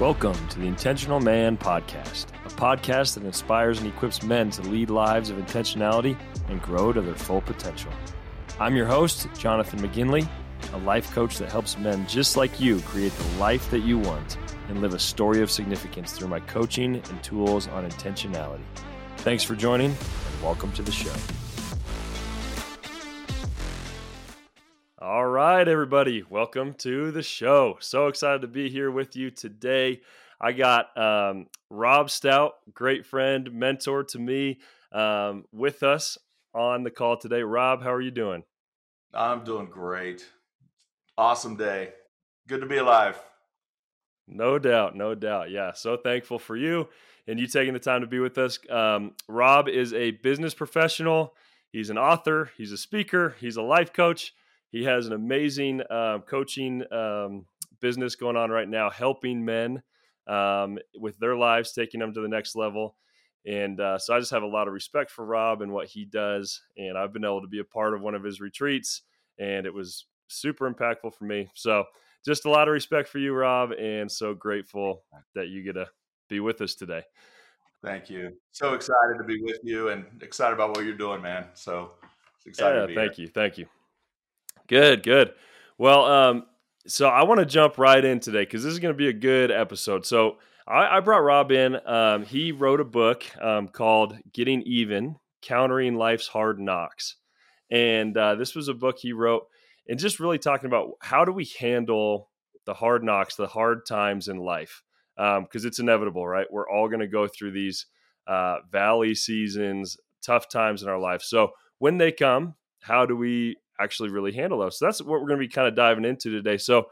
Welcome to the Intentional Man Podcast, a podcast that inspires and equips men to lead lives of intentionality and grow to their full potential. I'm your host, Jonathan McGinley, a life coach that helps men just like you create the life that you want and live a story of significance through my coaching and tools on intentionality. Thanks for joining and welcome to the show. Right, everybody, welcome to the show. So excited to be here with you today. I got um, Rob Stout, great friend, mentor to me, um, with us on the call today. Rob, how are you doing? I'm doing great. Awesome day. Good to be alive. No doubt, no doubt. Yeah, so thankful for you and you taking the time to be with us. Um, Rob is a business professional. He's an author. He's a speaker. He's a life coach he has an amazing uh, coaching um, business going on right now, helping men um, with their lives, taking them to the next level. And uh, so I just have a lot of respect for Rob and what he does. And I've been able to be a part of one of his retreats, and it was super impactful for me. So just a lot of respect for you, Rob, and so grateful that you get to be with us today. Thank you. So excited to be with you and excited about what you're doing, man. So excited. Yeah, thank here. you. Thank you. Good, good. Well, um, so I want to jump right in today because this is going to be a good episode. So I, I brought Rob in. Um, he wrote a book um, called Getting Even Countering Life's Hard Knocks. And uh, this was a book he wrote and just really talking about how do we handle the hard knocks, the hard times in life. Because um, it's inevitable, right? We're all going to go through these uh, valley seasons, tough times in our life. So when they come, how do we actually really handle those. So that's what we're going to be kind of diving into today. So,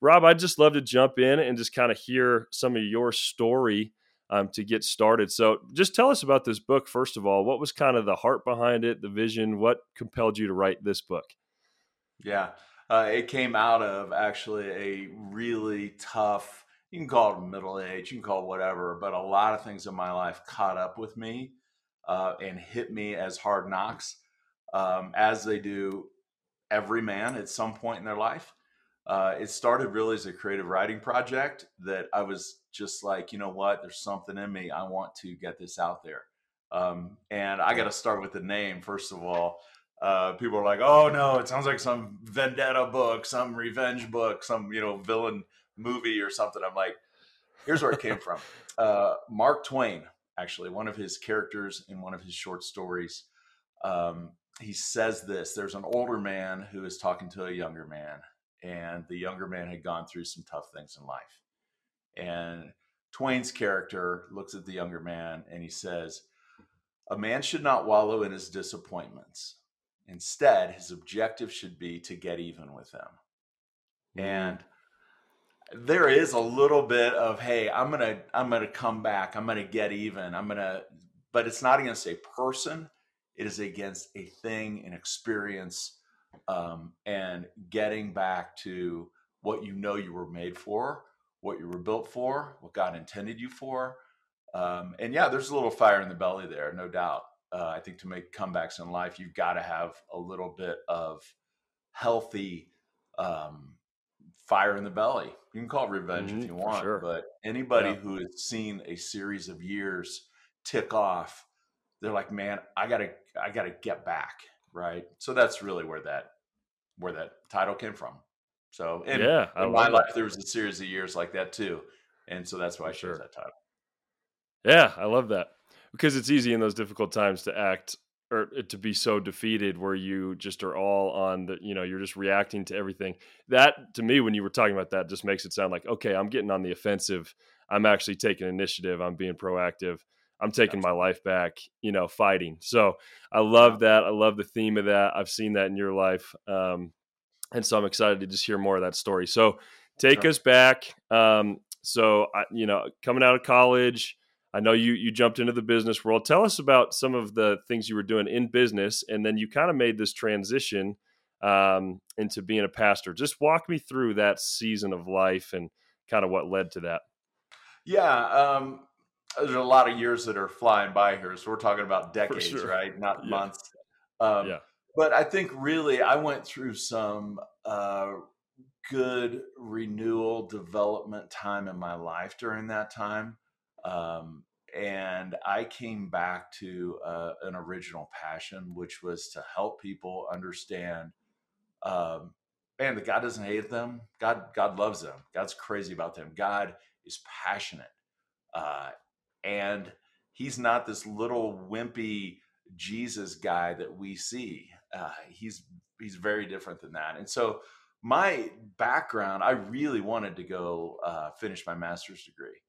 Rob, I'd just love to jump in and just kind of hear some of your story um, to get started. So, just tell us about this book, first of all. What was kind of the heart behind it, the vision? What compelled you to write this book? Yeah, uh, it came out of actually a really tough, you can call it middle age, you can call it whatever, but a lot of things in my life caught up with me uh, and hit me as hard knocks, um, as they do every man at some point in their life. Uh, it started really as a creative writing project that I was just like, you know what, there's something in me. I want to get this out there. Um, and I got to start with the name, first of all. Uh, people are like, oh no, it sounds like some vendetta book, some revenge book, some, you know, villain movie or something. I'm like, here's where it came from. Uh, Mark Twain, actually, one of his characters in one of his short stories, um, he says this there's an older man who is talking to a younger man and the younger man had gone through some tough things in life. And twain's character looks at the younger man and he says a man should not wallow in his disappointments. Instead his objective should be to get even with them mm. and there is a little bit of hey i'm gonna i'm gonna come back. I'm gonna get even. I'm gonna but it's not against a person it is against a thing, an experience, um, and getting back to what you know you were made for, what you were built for, what God intended you for. Um, and yeah, there's a little fire in the belly there, no doubt. Uh, I think to make comebacks in life, you've got to have a little bit of healthy um, fire in the belly. You can call it revenge mm-hmm, if you want, sure. but anybody yeah. who has seen a series of years tick off they're like, man, I gotta, I gotta get back, right? So that's really where that, where that title came from. So in, yeah, in my life, there was a series of years like that too, and so that's why I chose sure. that title. Yeah, I love that because it's easy in those difficult times to act or uh, to be so defeated where you just are all on the you know you're just reacting to everything that to me when you were talking about that just makes it sound like okay i'm getting on the offensive i'm actually taking initiative i'm being proactive I'm taking my life back, you know, fighting. So I love that. I love the theme of that. I've seen that in your life. Um, and so I'm excited to just hear more of that story. So take sure. us back. Um, so, I, you know, coming out of college, I know you you jumped into the business world. Tell us about some of the things you were doing in business, and then you kind of made this transition um, into being a pastor. Just walk me through that season of life and kind of what led to that. Yeah, um, there's a lot of years that are flying by here. So we're talking about decades, sure. right? Not yeah. months. Um, yeah. But I think really I went through some uh, good renewal development time in my life during that time. Um, and I came back to uh, an original passion, which was to help people understand, um, man, that God doesn't hate them. God, God loves them. God's crazy about them. God is passionate, uh, and He's not this little wimpy Jesus guy that we see. Uh, he's he's very different than that. And so, my background, I really wanted to go uh, finish my master's degree.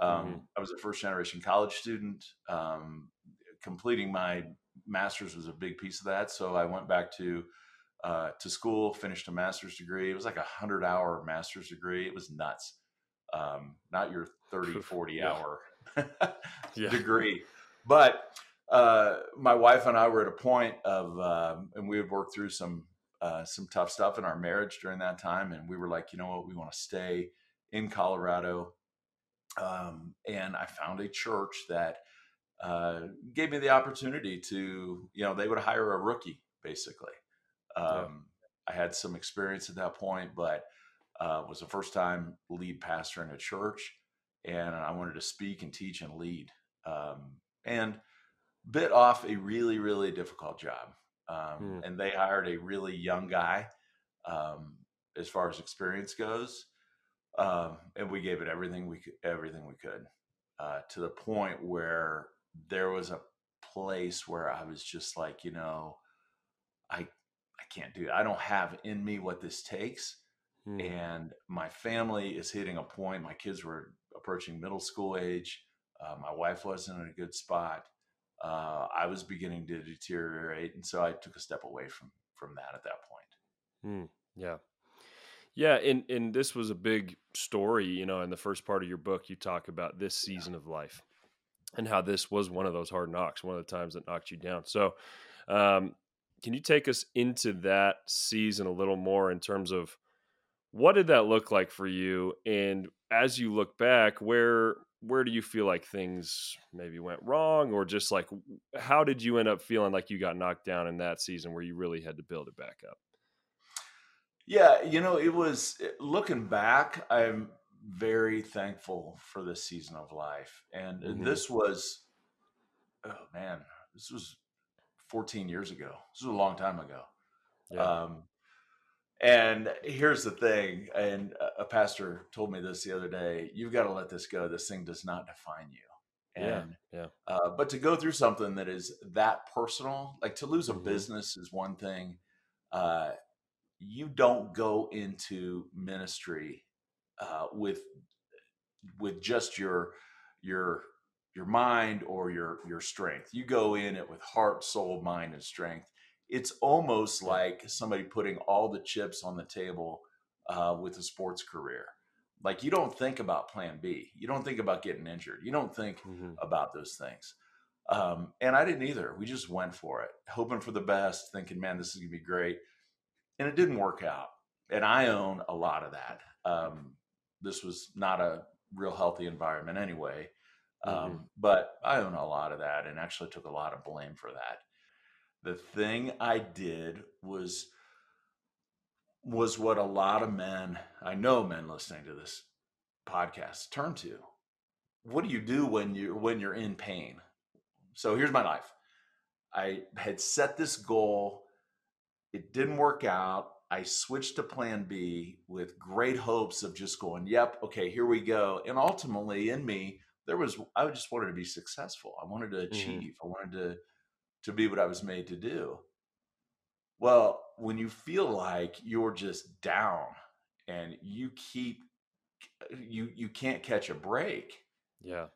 Um, mm-hmm. I was a first generation college student. Um, completing my master's was a big piece of that. So I went back to uh, to school, finished a master's degree. It was like a hundred hour master's degree. It was nuts. Um, not your 30, 40 yeah. hour yeah. degree. But uh, my wife and I were at a point of, um, and we had worked through some uh, some tough stuff in our marriage during that time, and we were like, you know what, we want to stay in Colorado um, and I found a church that uh, gave me the opportunity to, you know, they would hire a rookie basically. Um, yeah. I had some experience at that point, but uh, was the first time lead pastor in a church, and I wanted to speak and teach and lead, um, and bit off a really really difficult job. Um, mm. And they hired a really young guy, um, as far as experience goes, um, and we gave it everything we could, everything we could, uh, to the point where there was a place where I was just like, you know, I I can't do it. I don't have in me what this takes, hmm. and my family is hitting a point. My kids were approaching middle school age. Uh, my wife wasn't in a good spot. Uh, I was beginning to deteriorate, and so I took a step away from from that at that point. Hmm. Yeah. Yeah, and and this was a big story, you know, in the first part of your book you talk about this season of life and how this was one of those hard knocks, one of the times that knocked you down. So, um, can you take us into that season a little more in terms of what did that look like for you and as you look back, where where do you feel like things maybe went wrong or just like how did you end up feeling like you got knocked down in that season where you really had to build it back up? Yeah, you know, it was eh, looking back, I'm very thankful for this season of life. And mm-hmm. this was, oh man, this was 14 years ago. This was a long time ago. Yeah. Um, and here's the thing, and a pastor told me this the other day you've got to let this go. This thing does not define you. And, yeah, yeah. Uh, but to go through something that is that personal, like to lose a mm-hmm. business is one thing. Uh, you don't go into ministry uh, with with just your your your mind or your your strength. You go in it with heart, soul, mind, and strength. It's almost like somebody putting all the chips on the table uh, with a sports career. Like you don't think about Plan B. You don't think about getting injured. You don't think mm-hmm. about those things. Um, and I didn't either. We just went for it, hoping for the best, thinking, "Man, this is gonna be great." and it didn't work out. And I own a lot of that. Um, this was not a real healthy environment anyway. Um, mm-hmm. But I own a lot of that and actually took a lot of blame for that. The thing I did was was what a lot of men, I know men listening to this podcast turn to. What do you do when you when you're in pain? So here's my life. I had set this goal it didn't work out. I switched to plan B with great hopes of just going, yep, okay, here we go. And ultimately in me, there was I just wanted to be successful. I wanted to mm-hmm. achieve. Mm-hmm. I wanted to to be what I was made to do. Well, when you feel like you're just down and you keep you you can't catch a break. Yeah.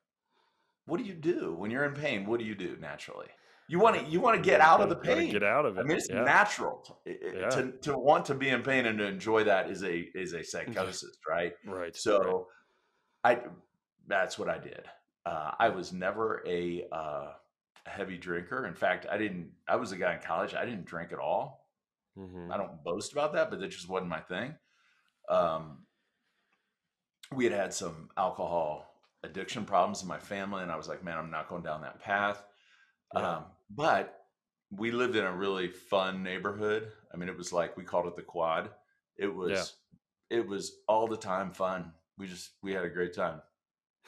What do you do when you're in pain? What do you do naturally? You want to you want to get out of the pain. Get out of it. I mean, it's yeah. natural yeah. to to want to be in pain and to enjoy that is a is a psychosis, right? Right. So, right. I that's what I did. Uh, I was never a uh, heavy drinker. In fact, I didn't. I was a guy in college. I didn't drink at all. Mm-hmm. I don't boast about that, but that just wasn't my thing. Um, we had had some alcohol addiction problems in my family, and I was like, man, I'm not going down that path. Yeah. Um, but we lived in a really fun neighborhood. I mean, it was like we called it the quad. It was yeah. it was all the time fun. We just we had a great time.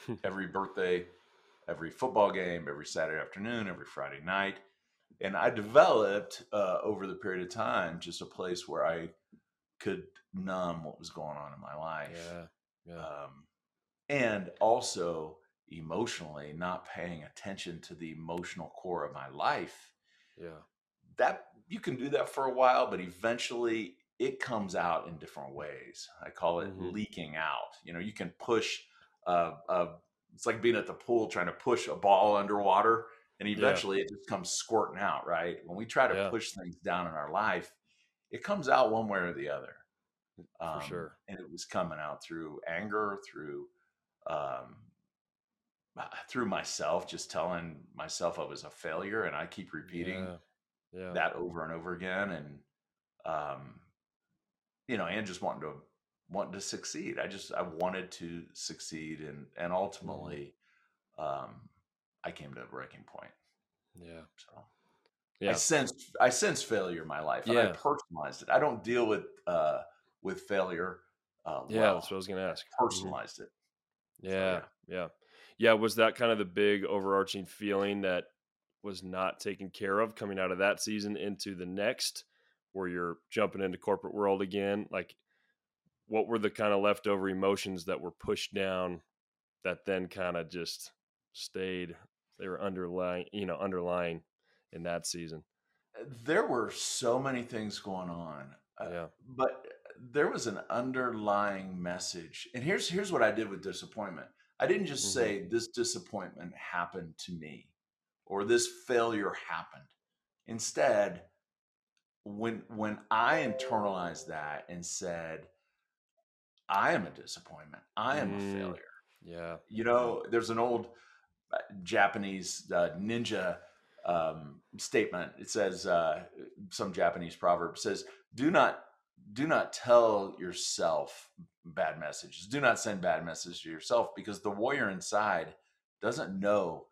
every birthday, every football game, every Saturday afternoon, every Friday night. And I developed uh, over the period of time just a place where I could numb what was going on in my life. Yeah. yeah. Um, and also emotionally not paying attention to the emotional core of my life. Yeah. That you can do that for a while, but eventually it comes out in different ways. I call it mm-hmm. leaking out. You know, you can push uh, uh, it's like being at the pool trying to push a ball underwater and eventually yeah. it just comes squirting out, right? When we try to yeah. push things down in our life, it comes out one way or the other. Um, For sure. And it was coming out through anger, through um, uh, through myself, just telling myself I was a failure, and I keep repeating yeah. Yeah. that over and over again, and um, you know, and just wanting to wanting to succeed. I just I wanted to succeed, and and mm-hmm. ultimately, um, I came to a breaking point. Yeah. So. Yeah. I sense I sense failure in my life, and. I personalized it. I don't deal with uh, with failure. Uh, yeah, well. that's what I was going to ask. Mm-hmm. Personalized it. Yeah, so, yeah, yeah, yeah. Was that kind of the big overarching feeling that was not taken care of coming out of that season into the next, where you're jumping into corporate world again? Like, what were the kind of leftover emotions that were pushed down that then kind of just stayed they were underlying you know underlying in that season? Uh, there were so many things going on uh, yeah. but there was an underlying message and here's here's what i did with disappointment. I didn't just mm-hmm. say this disappointment happened to me or this failure happened. Instead when when i internalized that and said I am a disappointment. I am mm, a failure. Yeah. You know, there's an old uh, Japanese uh, ninja um, statement. It says uh, some Japanese proverb says, "Do not do not tell yourself bad messages. Do not send bad messages to yourself because the warrior inside doesn't know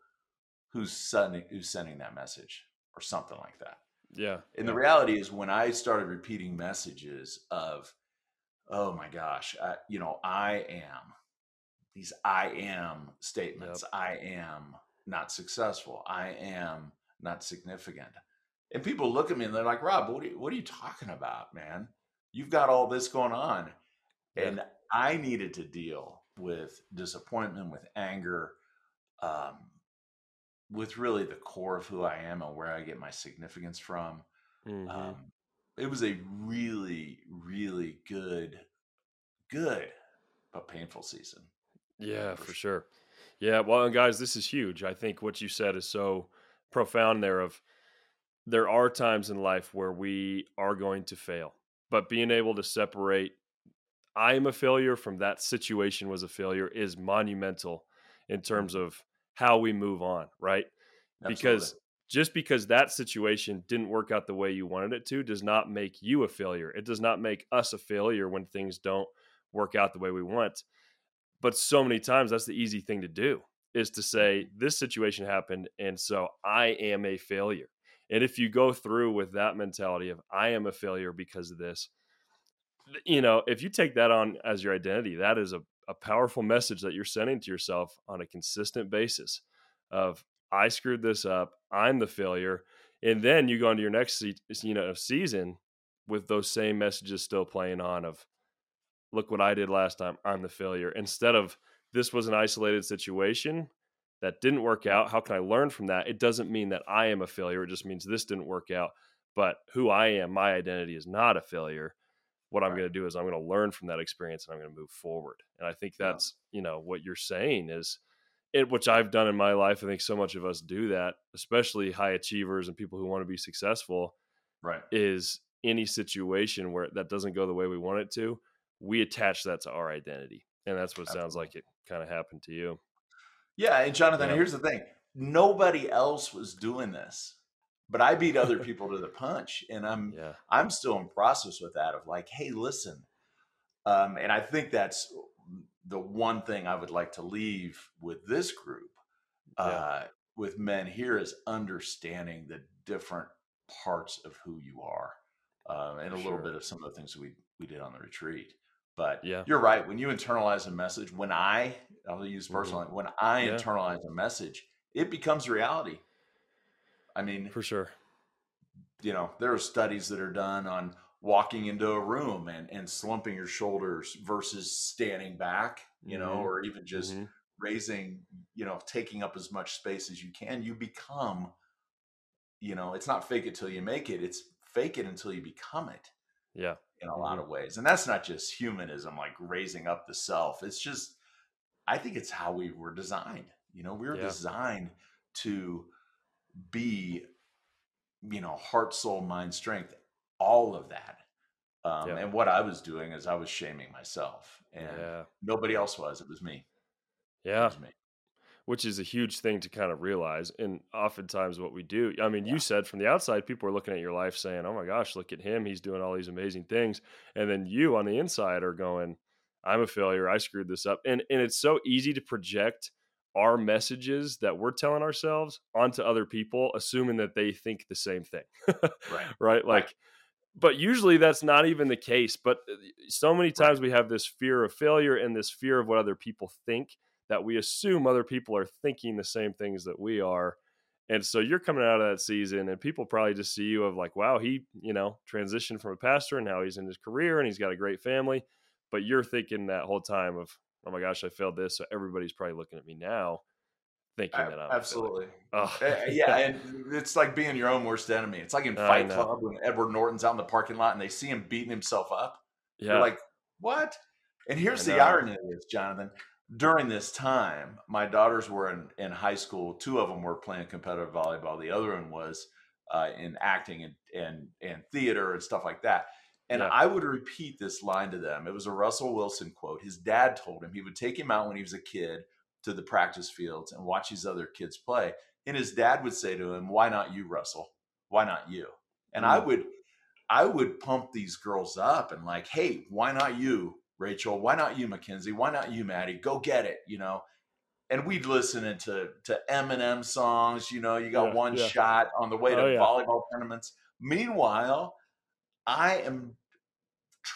who's sending who's sending that message or something like that." Yeah. And yeah. the reality is, when I started repeating messages of oh my gosh, uh, you know, I am these I am statements. Yep. I am not successful. I am not significant. And people look at me and they're like, Rob, what are you, what are you talking about, man? You've got all this going on. And I needed to deal with disappointment, with anger, um, with really the core of who I am and where I get my significance from. Mm-hmm. Um, it was a really, really good, good, but painful season. Yeah, for, sure. Yeah, well, and guys, this is huge. I think what you said is so profound there of there are times in life where we are going to fail, but being able to separate I am a failure from that situation was a failure is monumental in terms of how we move on, right? Absolutely. Because just because that situation didn't work out the way you wanted it to does not make you a failure. It does not make us a failure when things don't work out the way we want. But so many times that's the easy thing to do is to say mm-hmm. this situation happened and so I am a failure. And if you go through with that mentality of I am a failure because of this, you know, if you take that on as your identity, that is a, a powerful message that you're sending to yourself on a consistent basis of I screwed this up. I'm the failure. And then you go into your next you know season with those same messages still playing on of look what I did last time. I'm the failure. Instead of this was an isolated situation that didn't work out. How can I learn from that? It doesn't mean that I am a failure. It just means this didn't work out. But who I am, my identity is not a failure. What I'm going to do is I'm going to learn from that experience and I'm going to move forward. And I think that's, yeah. you know, what you're saying is it, which I've done in my life. I think so much of us do that, especially high achievers and people who want to be successful. Right. Is any situation where that doesn't go the way we want it to, we attach that to our identity. And that's what Absolutely. sounds like it kind of happened to you. Yeah. And Jonathan, yeah. here's the thing nobody else was doing this but I beat other people to the punch, and I'm yeah. I'm still in process with that of like, hey, listen, um, and I think that's the one thing I would like to leave with this group, yeah. uh, with men here, is understanding the different parts of who you are. uh, and a little bit of some of the things we we did on the retreat. But yeah. you're right. When you internalize a message, when I I'll use Mm-hmm. when I Yeah. internalize a message, it becomes reality. I mean, For sure. you know, there are studies that are done on walking into a room and, and slumping your shoulders versus standing back, you know, Mhm. or even just Mhm. raising, you know, taking up as much space as you can. You become, you know, it's not fake it till you make it, it's fake it until you become it Yeah. in a lot Mhm. of ways. And that's not just humanism, like raising up the self. It's just, I think it's how we were designed. You know, we were Yeah. designed to be, you know, heart, soul, mind, strength, all of that. Um, Yeah. And what I was doing is I was shaming myself, and Yeah. nobody else was. It was me. It Yeah. was me. Which is a huge thing to kind of realize. And oftentimes what we do, I mean, Yeah. you said from the outside, people are looking at your life saying, Oh my gosh, look at him. He's doing all these amazing things. And then you on the inside are going, I'm a failure. I screwed this up. And and it's so easy to project our messages that we're telling ourselves onto other people, assuming that they think the same thing. Right. right? Like, but usually that's not even the case. But uh, so many times we have this fear of failure and this fear of what other people think that we assume other people are thinking the same things that we are. And so you're coming out of that season, and people probably just see you of like, wow, he, you know, transitioned from a pastor and now he's in his career and he's got a great family. But you're thinking that whole time of, oh my gosh, I failed this. So everybody's probably looking at me now thinking that I'm. Absolutely. Oh, Uh, yeah, and it's like being your own worst enemy. It's like in Fight. Club when Edward Norton's out in the parking lot and they see him beating himself up. yeah. You're like, what? And here's the irony of this, Jonathan. During this time, my daughters were in, in high school. Two of them were playing competitive volleyball. The other one was uh, in acting and, and and theater and stuff like that. And Yeah. I would repeat this line to them. It was a Russell Wilson quote. His dad told him he would take him out when he was a kid to the practice fields and watch these other kids play. And his dad would say to him, "Why not you, Russell? Why not you?" And I Mm. would I would pump these girls up and like, "Hey, why not you, Rachel? Why not you, Mackenzie? Why not you, Maddie? Go get it!" You know. And we'd listen into to Eminem songs. You know, you got Yeah, one yeah. shot on the way to Oh, yeah. volleyball tournaments. Meanwhile, I am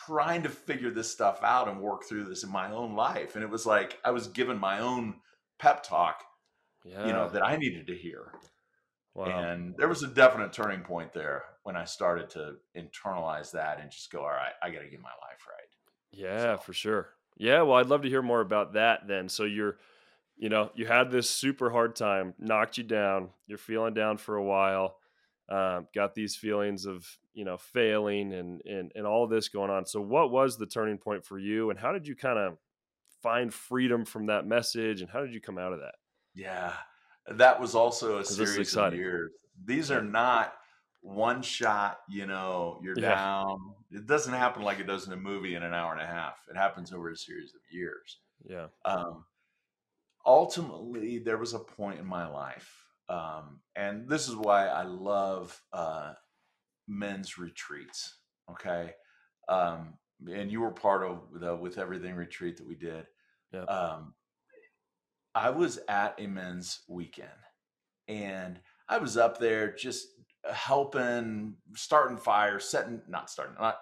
trying to figure this stuff out and work through this in my own life. And it was like I was given my own pep talk, yeah. you know, that I needed to hear. wow. And there was a definite turning point there when I started to internalize that and just go, all right, I got to get my life right. Yeah, So- for sure. Yeah, well, I'd love to hear more about that then. So you're, you know, you had this super hard time, knocked you down. You're feeling down for a while. Um, got these feelings of, you know, failing and and and all this going on. So what was the turning point for you, and how did you kind of find freedom from that message, and how did you come out of that? Yeah. That was also a series of years. These are not one shot, you know, you're Yeah. down. It doesn't happen like it does in a movie in an hour and a half. It happens over a series of years. Yeah. um, ultimately there was a point in my life um, and this is why i love uh, men's retreats okay? Um, and you were part of the with everything retreat that we did. Yeah. um, i was at a men's weekend and i was up there just helping starting fires setting not starting not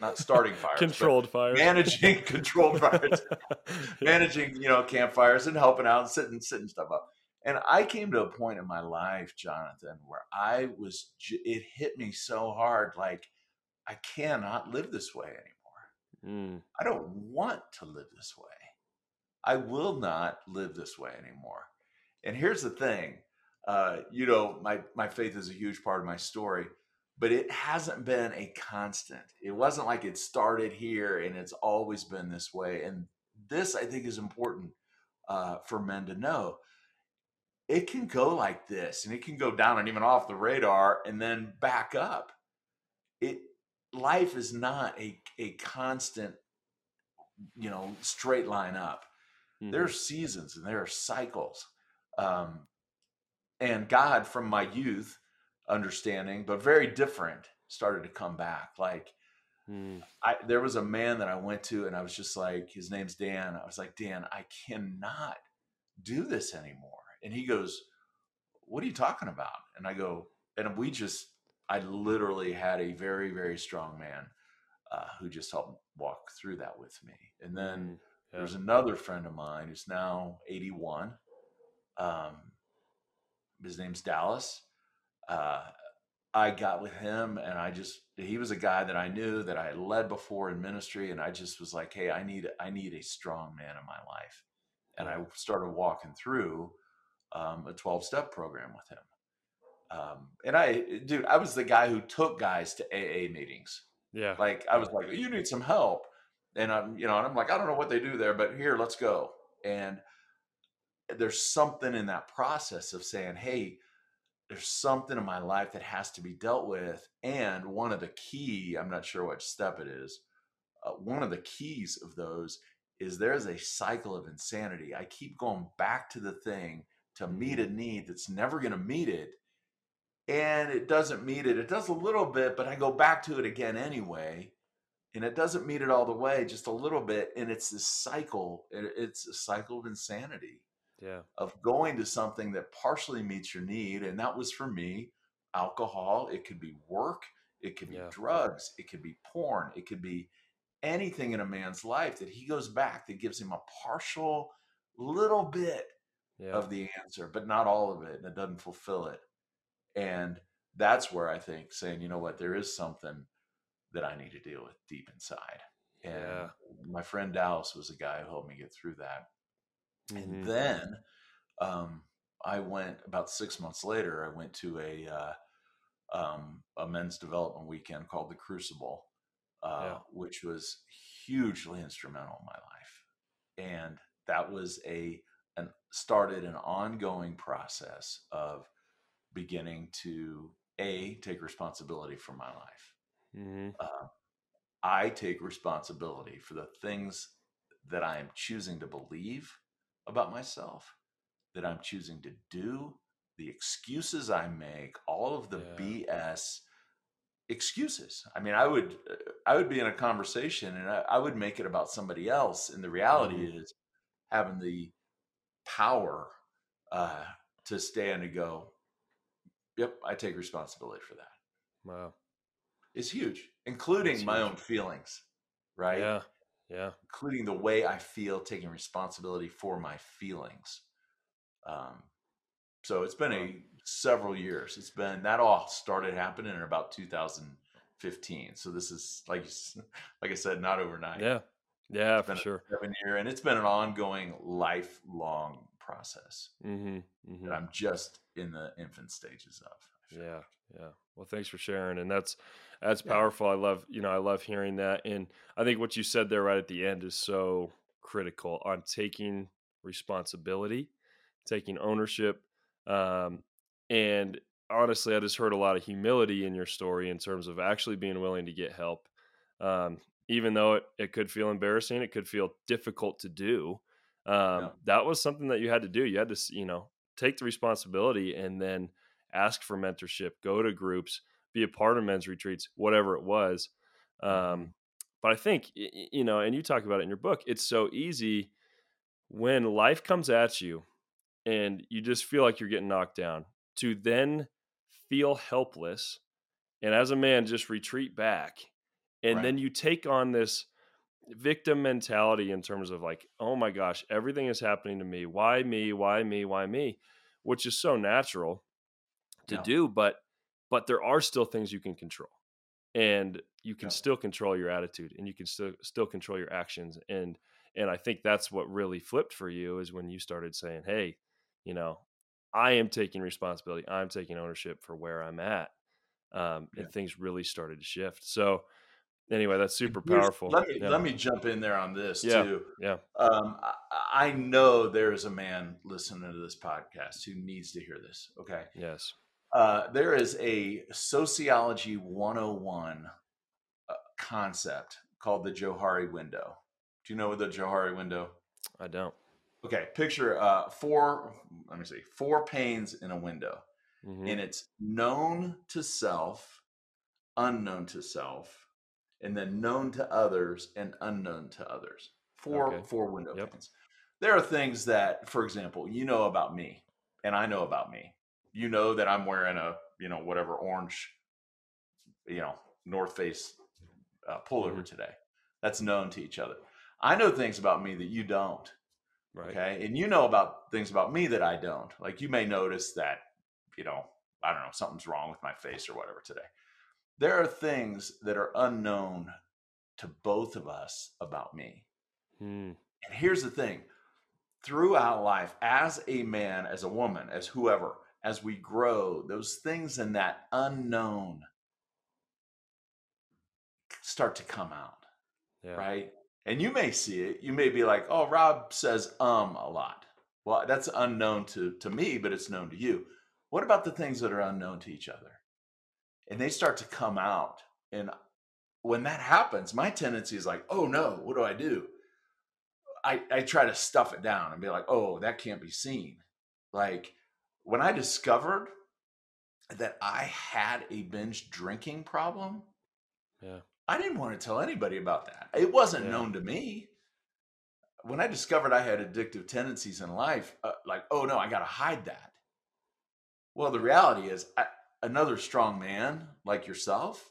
not starting fires Controlled fire. managing controlled fires. Managing you know campfires and helping out and sitting setting stuff up and i came to a point in my life jonathan where i was, it hit me so hard like i cannot live this way anymore. Mm, i don't want to live this way. I will not live this way anymore. And here's the thing uh, you know my my faith is a huge part of my story but it hasn't been a constant. It wasn't like it started here and it's always been this way. And this i think is important uh, for men to know it can go like this and it can go down and even off the radar and then back up it life is not a, a constant you know straight line up mhm. there are seasons and there are cycles um, and god from my youth understanding but very different started to come back like Mm, I, there was a man that I went to and I was just like, his name's Dan. I was like, Dan, I cannot do this anymore. And he goes, What are you talking about? And I go, and we just I literally had a very, very strong man uh, who just helped walk through that with me. And then Mm, yeah. there's another friend of mine who's now 81. Um, his name's Dallas. Uh, I got with him, and I just he was a guy that I knew that I had led before in ministry, and I just was like, hey, I need I need a strong man in my life, and I started walking through um, a 12 step program with him. Um, and I, dude, I was the guy who took guys to AA meetings. Yeah. Like I was like, you need some help, and I'm, you know, and I'm like, I don't know what they do there, but here, let's go. And there's something in that process of saying, hey, there's something in my life that has to be dealt with, and one of the key, I'm not sure which step it is, uh, one of the keys of those is there's a cycle of insanity. I keep going back to the thing to meet a mm-hmm. need that's never going to meet it. And it doesn't meet it. It does a little bit, but I go back to it again anyway. And it doesn't meet it all the way, just a little bit. And it's this cycle. It's a cycle of insanity Yeah. of going to something that partially meets your need. And that was for me alcohol. It could be work. It could be Yeah. drugs. It could be porn. It could be anything in a man's life that he goes back that gives him a partial little bit Yeah. of the answer, but not all of it, and it doesn't fulfill it. And that's where I think saying, you know what, there is something that I need to deal with deep inside. And Yeah. my friend Dallas was a guy who helped me get through that. Mhm. And then um, I went about six months later. I went to a uh, um, a men's development weekend called the Crucible, uh, Yeah. which was hugely instrumental in my life, and that was a an started an ongoing process of beginning to a take responsibility for my life. Mhm. Uh, I take responsibility for the things that I am choosing to believe about myself, that I'm choosing to do, the excuses I make, all of the Yeah. BS excuses. I mean, I would uh, I would be in a conversation and I, I would make it about somebody else, and the reality Mhm. is having the power uh, to stand and go, "Yep, I take responsibility for that." Wow. It's huge, including my own feelings, right? Yeah. Yeah. including the way I feel, taking responsibility for my feelings. Um, so it's been a several years. It's been that all started happening in about 2015. So this is like like I said, not overnight. Yeah. Yeah, for sure. seven year, and it's been an ongoing, lifelong process Mhm. Mhm. that I'm just in the infant stages of. Yeah, like. yeah. Well, thanks for sharing, and that's that's Yeah. powerful. I love you know I love hearing that, and I think what you said there right at the end is so critical on taking responsibility, taking ownership, um, and honestly, I just heard a lot of humility in your story in terms of actually being willing to get help, um, even though it, it could feel embarrassing, it could feel difficult to do. Um, Yeah. That was something that you had to do. You had to you know take the responsibility and then ask for mentorship, go to groups, be a part of men's retreats, whatever it was. Um, but I think, you know, and you talk about it in your book, it's so easy when life comes at you and you just feel like you're getting knocked down to then feel helpless. And as a man, just retreat back. And Right. then you take on this victim mentality in terms of like, oh my gosh, everything is happening to me. Why me? Why me? Why me? Which is so natural to Yeah. do, but but there are still things you can control. And you can Yeah. still control your attitude and you can still still control your actions. And and I think that's what really flipped for you is when you started saying, Hey, you know, I am taking responsibility. I'm taking ownership for where I'm at. Um, Yeah. and things really started to shift. So anyway, that's super powerful. Let me Yeah. let me jump in there on this Yeah. too. Yeah. Um, I, I know there is a man listening to this podcast who needs to hear this. Okay. Yes. Uh, there is a sociology 101 uh, concept called the Johari window. Do you know the Johari window? I don't. Okay, picture uh, four, let me see, four panes in a window, Mhm. and it's known to self, unknown to self, and then known to others and unknown to others. Four, Okay. four window Yep. panes. There are things that, for example, you know about me, and I know about me. You know that I'm wearing a, you know, whatever orange you know, North Face uh, pullover Mhm. today. That's known to each other. I know things about me that you don't. Right. Okay. And you know about things about me that I don't. Like you may notice that, you know, I don't know, something's wrong with my face or whatever today. There are things that are unknown to both of us about me. Hmm. And here's the thing throughout life, as a man, as a woman, as whoever, as we grow, those things in that unknown start to come out, Yeah. right? And you may see it. You may be like, oh, Rob says um a lot. Well, that's unknown to, to me, but it's known to you. What about the things that are unknown to each other? And they start to come out. And when that happens, my tendency is like, oh no, what do I do? I, I try to stuff it down and be like, oh, that can't be seen. Like when I discovered that I had a binge drinking problem, Yeah. I didn't want to tell anybody about that. It wasn't Yeah. known to me. When I discovered I had addictive tendencies in life, uh, like, oh no, I got to hide that. Well, the reality is, I, another strong man like yourself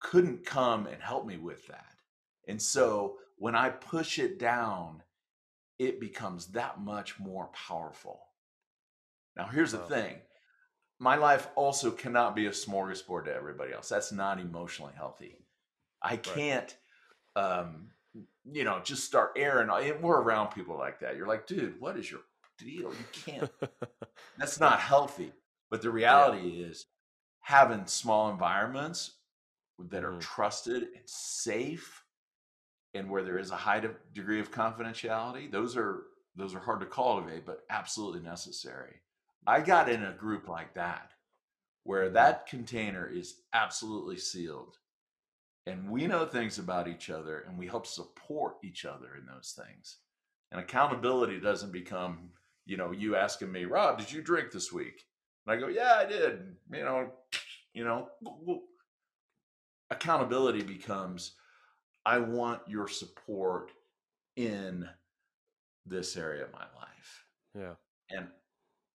couldn't come and help me with that. And so when I push it down, it becomes that much more powerful. Now, here's the thing my life also cannot be a smorgasbord to everybody else. That's not emotionally healthy. I can't, um, you know, just start airing. We're around people like that. You're like, dude, what is your deal? You can't. That's not healthy. But the reality is having small environments that are Mhm. trusted and safe and where there is a high de- degree of confidentiality, those are those are hard to cultivate, but absolutely necessary. I got in a group like that where that container is absolutely sealed. And we know things about each other and we help support each other in those things. And accountability doesn't become, you know, you asking me, Rob, did you drink this week? And I go, yeah, I did. You know, you know, accountability becomes, I want your support in this area of my life. yeah. And,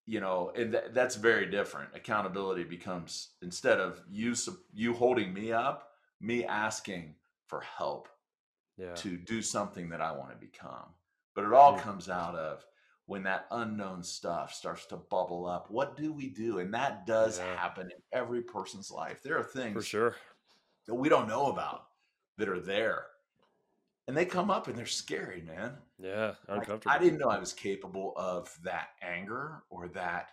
you know, and th- that's very different. Accountability becomes instead of you, sup- you holding me up, me asking for help Yeah. to do something that I want to become. But it all Mm. comes out of when that unknown stuff starts to bubble up. What do we do? And that does Yeah. happen in every person's life. There are things For sure. that we don't know about that are there. And they come up and they're scary, man. Yeah. Like, Uncomfortable. I didn't know I was capable of that anger or that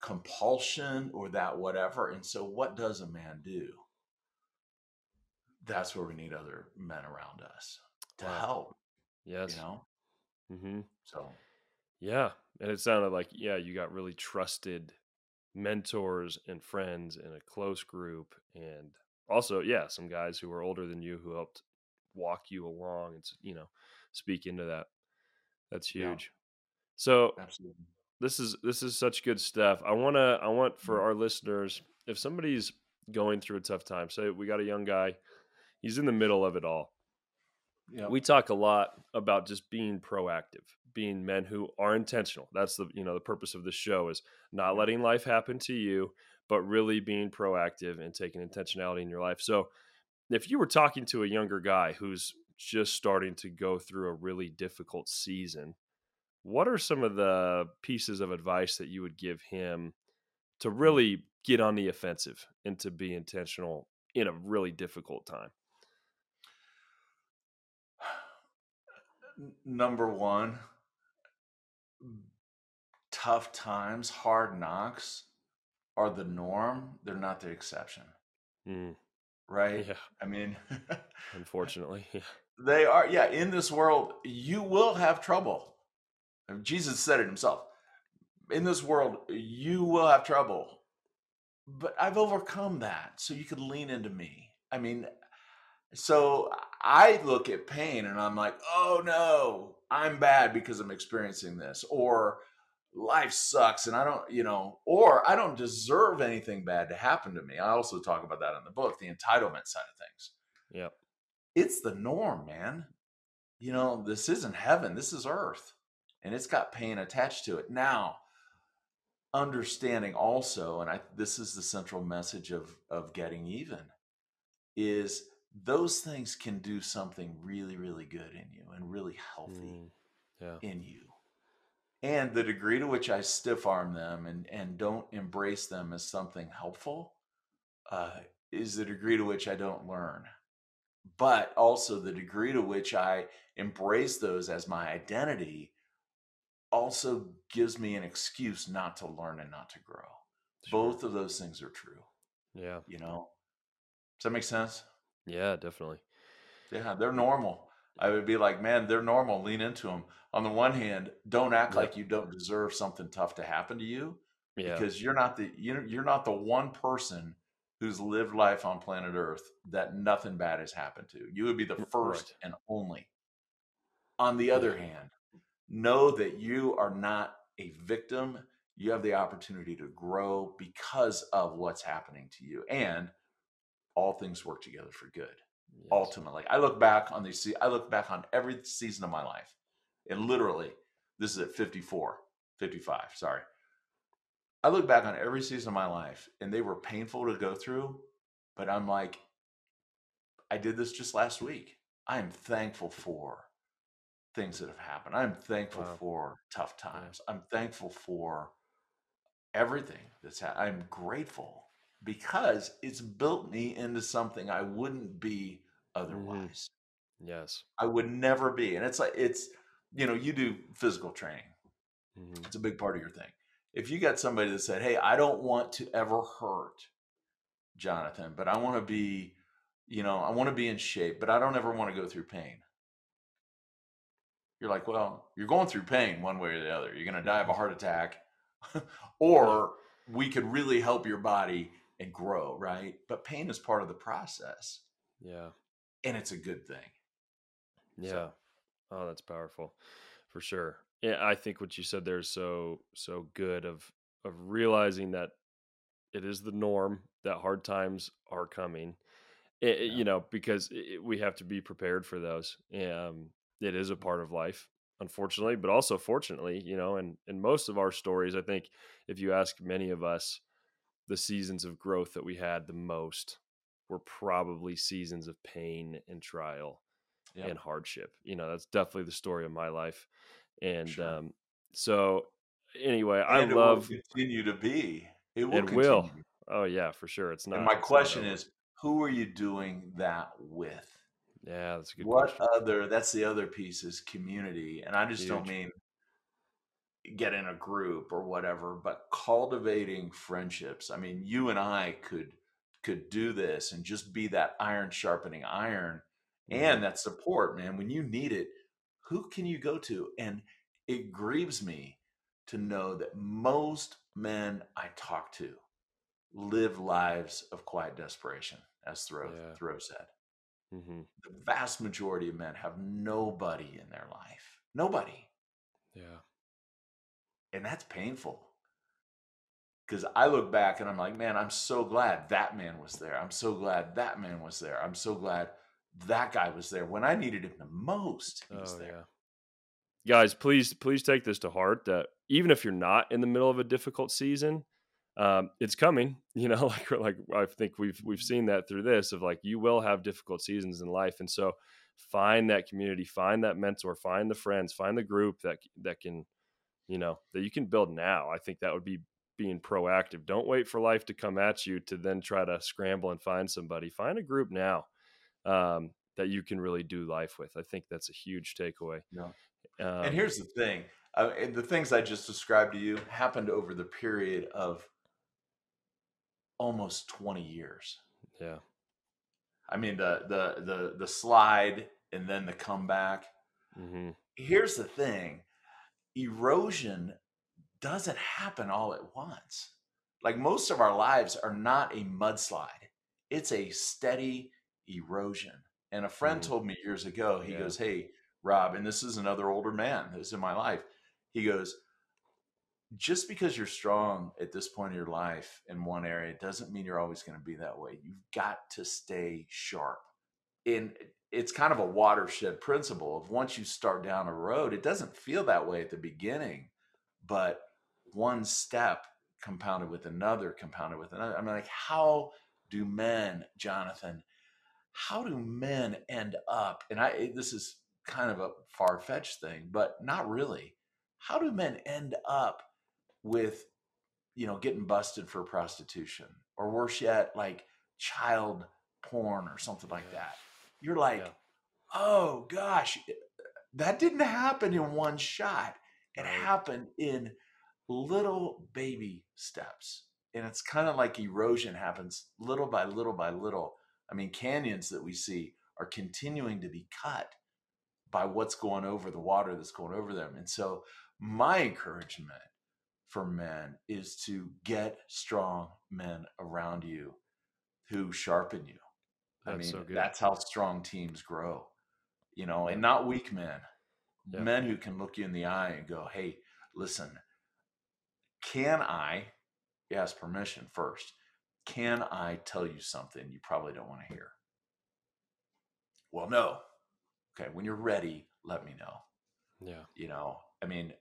compulsion or that whatever. And so, what does a man do? That's where we need other men around us to Wow. help, Yes. you know? hmm So, Yeah. And it sounded like, yeah, you got really trusted mentors and friends in a close group. And also, yeah, some guys who were older than you who helped walk you along and, you know, speak into that. That's Yeah. huge. So absolutely. this is this is such good stuff. I want to I want for Mhm. our listeners if somebody's going through a tough time, say we got a young guy, he's in the middle of it all. Yeah. We talk a lot about just being proactive, being men who are intentional. That's the you know the purpose of the show is not letting life happen to you, but really being proactive and taking intentionality in your life. So if you were talking to a younger guy who's just starting to go through a really difficult season, what are some of the pieces of advice that you would give him to hmm. really get on the offensive and to be intentional in a really difficult time? Number one, tough times, hard knocks are the norm. They're not the exception, Mm, right? yeah, I mean, unfortunately. Yeah. they are, yeah, in this world, you will have trouble. Jesus said it himself. In this world, you will have trouble. But I've overcome that. So you could lean into me. I mean, so I look at pain and I'm like, oh no, I'm bad because I'm experiencing this. Or life sucks and I don't, you know, or I don't deserve anything bad to happen to me. I also talk about that in the book, the entitlement side of things. Yep. It's the norm, man. You know, this isn't heaven, this is earth. And it's got pain attached to it. Now, understanding also, and I this is the central message of of getting even, is those things can do something really, really good in you and really healthy Mm, yeah. in you. And the degree to which I stiff arm them and, and don't embrace them as something helpful uh, is the degree to which I don't learn. But also the degree to which I embrace those as my identity also gives me an excuse not to learn and not to grow. Sure. Both of those things are true, Yeah. you know? Does that make sense? Yeah, definitely. Yeah, they're normal. I would be like, man, they're normal. Lean into them. On the one hand, don't act like you don't deserve something tough to happen to you Yeah. because you're not the you're, you're not the one person who's lived life on planet Earth that nothing bad has happened to. You would be the first Right. and only. On the other Yeah. hand, know that you are not a victim. You have the opportunity to grow because of what's happening to you, and all things work together for good Yes. ultimately. I look back on these. se- I look back on every season of my life, and literally, this is at 54, 55, Sorry, I look back on every season of my life, and they were painful to go through. But I'm like, I did this just last week. I am thankful for things that have happened. I'm thankful Wow. for tough times. I'm thankful for everything that's happened. I'm grateful because it's built me into something I wouldn't be otherwise. Yes. I would never be. And it's like it's you know, you do physical training. Mhm. It's a big part of your thing. If you got somebody that said, "Hey, I don't want to ever hurt Jonathan, but I want to be, you know, I want to be in shape, but I don't ever want to go through pain." You're like, "Well, you're going through pain one way or the other. You're going to die of a heart attack or we could really help your body and grow, right? But pain is part of the process, Yeah. and it's a good thing. Yeah. So, Oh, that's powerful. For sure. Yeah, I think what you said there is so so good of of realizing that it is the norm that hard times are coming. I- I- yeah, you know, because i- i- we have to be prepared for those. Um, it is a part of life, unfortunately, but also fortunately, you know, and and most of our stories, I think, if you ask many of us, the seasons of growth that we had the most were probably seasons of pain and trial and hardship. You know, that's definitely the story of my life. And sure. um, so, anyway, I And it will love continue to be. It will it. Will oh yeah, for sure. It's And not. my It's not question is, who are you doing that with? Yeah, that's a good What question. other? That's the other piece is community, and I just don't mean get in a group or whatever, but cultivating friendships. I mean, you and I could could do this and just be that iron sharpening iron and that support, man. When you need it, who can you go to? And it grieves me to know that most men I talk to live lives of quiet desperation, as Thoreau, Yeah. Thoreau said. hmm The vast majority of men have nobody in their life. Nobody. Yeah. And that's painful. Because I look back and I'm like, man, I'm so glad that man was there. I'm so glad that man was there. I'm so glad that guy was there. When I needed him the most, he was Oh there. yeah. Guys, please please take this to heart that even if you're not in the middle of a difficult season, um, it's coming. You know, like like I think we've we've seen that through this of like you will have difficult seasons in life, and so find that community, find that mentor, find the friends, find the group that that can, you know, that you can build now. I think that would be being proactive. Don't wait for life to come at you to then try to scramble and find somebody. Find a group now um, that you can really do life with. I think that's a huge takeaway. Yeah. Um, And here's the thing uh, the things I just described to you happened over the period of almost 20 years. yeah, I mean, the, the, the, the slide and then the comeback. hmm Here's the thing erosion doesn't happen all at once. Like most of our lives are not a mudslide, it's a steady erosion. And a friend Mhm. told me years ago, he Yeah. goes, Hey, Rob, and this is another older man that's in my life. He goes, just because you're strong at this point in your life in one area doesn't mean you're always going to be that way. You've got to stay sharp. And it's kind of a watershed principle of once you start down a road, it doesn't feel that way at the beginning, but one step compounded with another, compounded with another. I mean, like, how do men, Jonathan, how do men end up? And I this is kind of a far fetched thing, but not really. How do men end up with you know getting busted for prostitution or worse yet, like child porn or something like that? You're like, yeah. oh gosh, eh, that didn't happen in one shot. It right. happened in little baby steps. And it's kind of like erosion happens little by little by little. I mean, canyons that we see are continuing to be cut by what's going over the water that's going over them. And so, my encouragement for men is to get strong men around you who sharpen you. That's I mean, so that's how strong teams grow, you know, and not weak men, yeah. men who can look you in the eye and go, Hey, listen, can I ask permission first? Can I tell you something you probably don't want to hear? Well, no. Okay, when you're ready, let me know. Yeah. You know, I mean,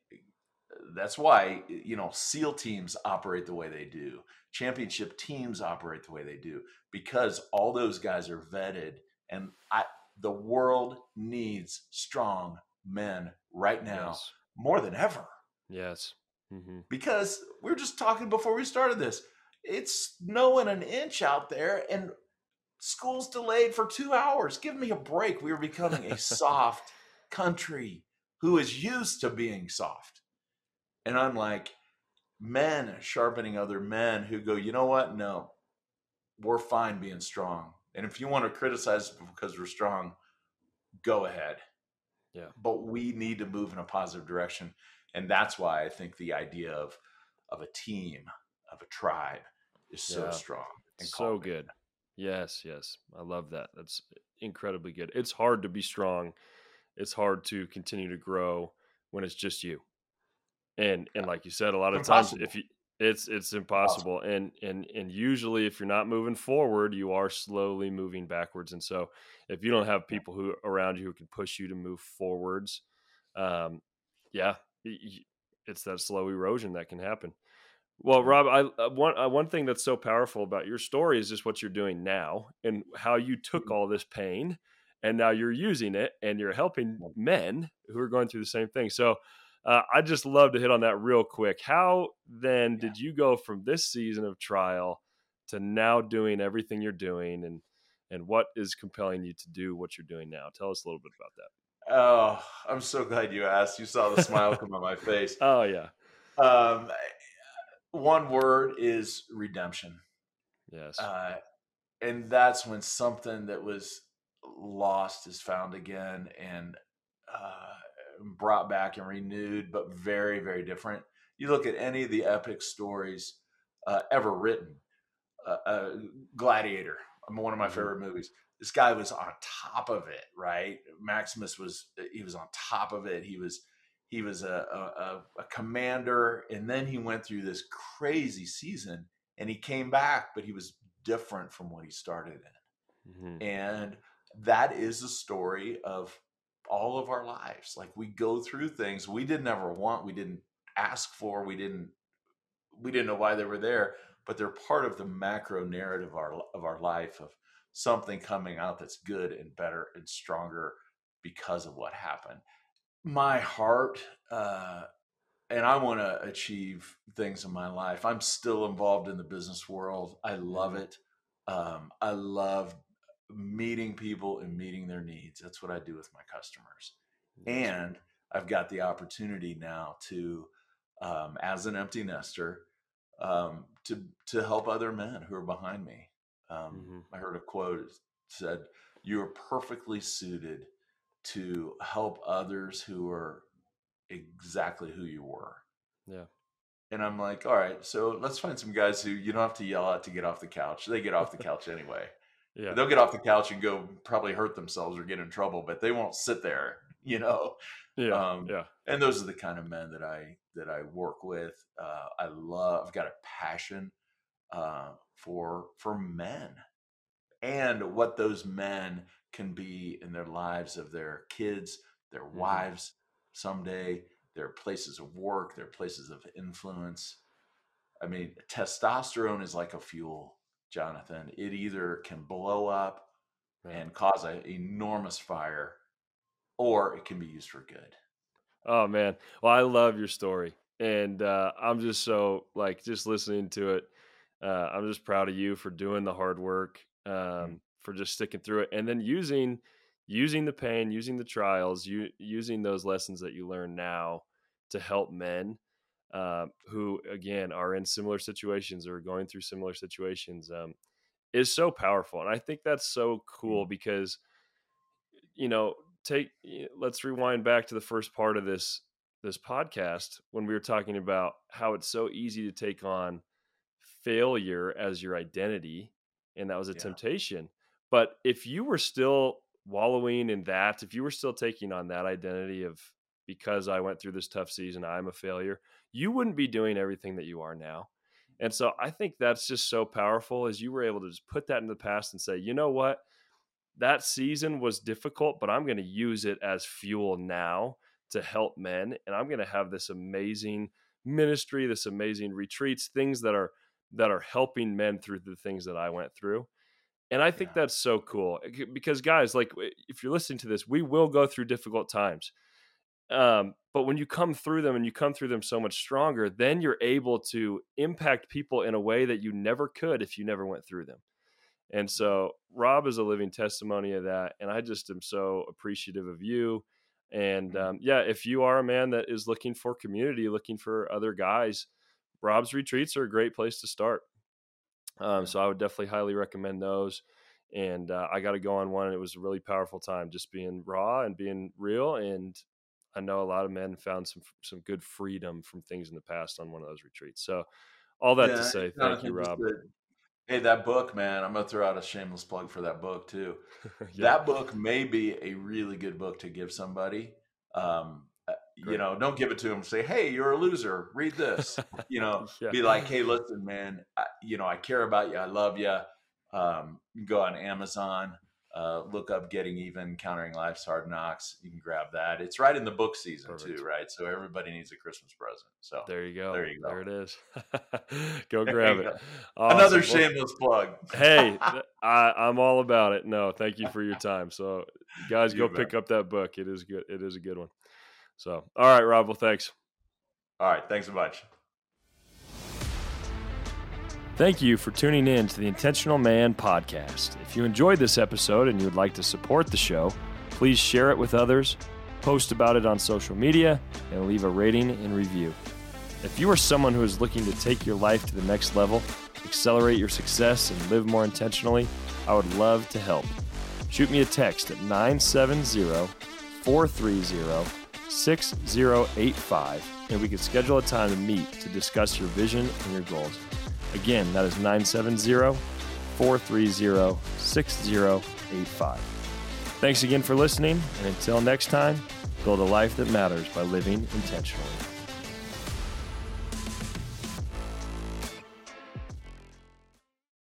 that's why, you know, SEAL teams operate the way they do, championship teams operate the way they do, because all those guys are vetted. And I, the world needs strong men right now yes. more than ever. Yes. Mm-hmm. Because we were just talking before we started this. It's snowing an inch out there and school's delayed for two hours. Give me a break. We are becoming a soft country who is used to being soft. And I'm like, men sharpening other men who go, you know what? No, we're fine being strong. And if you want to criticize because we're strong, go ahead. Yeah. But we need to move in a positive direction and that's why I think the idea of of a team, of a tribe, is so yeah. strong. so good. Yes, yes, I love that. That's incredibly good. It's hard to be strong. It's hard to continue to grow when it's just you. And and like you said, a lot of impossible. times if you it's it's impossible. impossible. And and and usually if you're not moving forward, you are slowly moving backwards. And so if you don't have people who around you who can push you to move forwards, um, yeah, it's that slow erosion that can happen. Well, Rob, I uh, one uh, one thing that's so powerful about your story is just what you're doing now and how you took mm-hmm. all this pain and now you're using it and you're helping men who are going through the same thing. So, uh, I just love to hit on that real quick. How then yeah. did you go from this season of trial to now doing everything you're doing and and what is compelling you to do what you're doing now? Tell us a little bit about that. Oh, I'm so glad you asked. You saw the smile come on my face. Oh yeah. Um, one word is redemption. Yes. Uh, and that's when something that was lost is found again and uh, brought back and renewed, but very, very different. You look at any of the epic stories uh, ever written. Uh, uh, Gladiator, one of my mm-hmm. favorite movies this guy was on top of it, right? Maximus was he was on top of it. He was he was a, a, a commander, and then he went through this crazy season, and he came back, but he was different from what he started in, mm-hmm. and that is the story of all of our lives. Like we go through things we didn't ever want, we didn't ask for, we didn't we didn't know why they were there, but they're part of the macro narrative of our of our life of something coming out that's good and better and stronger because of what happened. My heart, uh, and I want to achieve things in my life. I'm still involved in the business world. I love mm-hmm. it. Um, I love meeting people and meeting their needs. That's what I do with my customers. And I've got the opportunity now to, um, as an empty nester, um, to to help other men who are behind me. Um, mm-hmm. I heard a quote said, "You are perfectly suited to help others who are exactly who you were." Yeah. And I'm like, all right, so let's find some guys who you don't have to yell at to get off the couch. They get off the couch anyway. Yeah. They'll get off the couch and go probably hurt themselves or get in trouble, but they won't sit there, you know. Yeah. Um, yeah. And those are the kind of men that I that I work with. Uh, I love. I've got a passion uh, for for men and what those men can be in their lives of their kids, their mm-hmm. wives someday, their places of work, their places of influence. I mean, testosterone is like a fuel, Jonathan. It either can blow up yeah. and cause an enormous fire, or it can be used for good. Oh man, well I love your story, and uh, I'm just so like just listening to it. Uh, I'm just proud of you for doing the hard work, um, mm-hmm. for just sticking through it, and then using using the pain, using the trials, you using those lessons that you learn now to help men uh, who again are in similar situations or going through similar situations um, is so powerful and i think that's so cool mm. because you know take let's rewind back to the first part of this this podcast when we were talking about how it's so easy to take on failure as your identity and that was a yeah. temptation but if you were still wallowing in that if you were still taking on that identity of because I went through this tough season, I'm a failure, you wouldn't be doing everything that you are now. And so I think that's just so powerful as you were able to just put that in the past and say, you know what? That season was difficult, but I'm going to use it as fuel now to help men. And I'm going to have this amazing ministry, this amazing retreats, things that are that are helping men through the things that I went through. And I think yeah. that's so cool eh, because guys, like if you're listening to this, we will go through difficult times. Um, but when you come through them and you come through them so much stronger, then you're able to impact people in a way that you never could if you never went through them. And so Rob is a living testimony of that. And I just am so appreciative of you. And mm-hmm. um, yeah, if you are a man that is looking for community, looking for other guys, Rob's retreats are a great place to start. Um, so I would definitely highly recommend those. And uh, I got to go on one. And it was a really powerful time just being raw and being real and I know a lot of men found some some good freedom from things in the past on one of those retreats. So, all that yeah, to say, thank you, Rob. Hey, that book, man, I'm gonna throw out a shameless plug for that book too. yeah. That book may be a really good book to give somebody. Um, uh, you know, don't give it to them. Say, "Hey, you're a loser. Read this." you know, yeah. be like, "Hey, listen, man. I, you know, I care about you. I love you." Um, you go on Amazon uh, look up Getting Even, Countering Life's Hard Knocks. You can grab that. It's right in the book season Perfect. too, right? So everybody needs a Christmas present. So there you go. There you go. There it is. go grab it. Awesome. Another shameless plug. hey, I, I'm all about it. No, thank you for your time. So guys, go pick up that book. It is good. It is a good one. So all right, Rob. Well, thanks. All right. Thanks a bunch. Thank you for tuning in to the Intentional Man podcast. If you enjoyed this episode and you would like to support the show, please share it with others, post about it on social media, and leave a rating and review. If you are someone who is looking to take your life to the next level, accelerate your success, and live more intentionally, I would love to help. Shoot me a text at 970 430 6085, and we can schedule a time to meet to discuss your vision and your goals. Again, that is 970 430 6085. Thanks again for listening, and until next time, build a life that matters by living intentionally.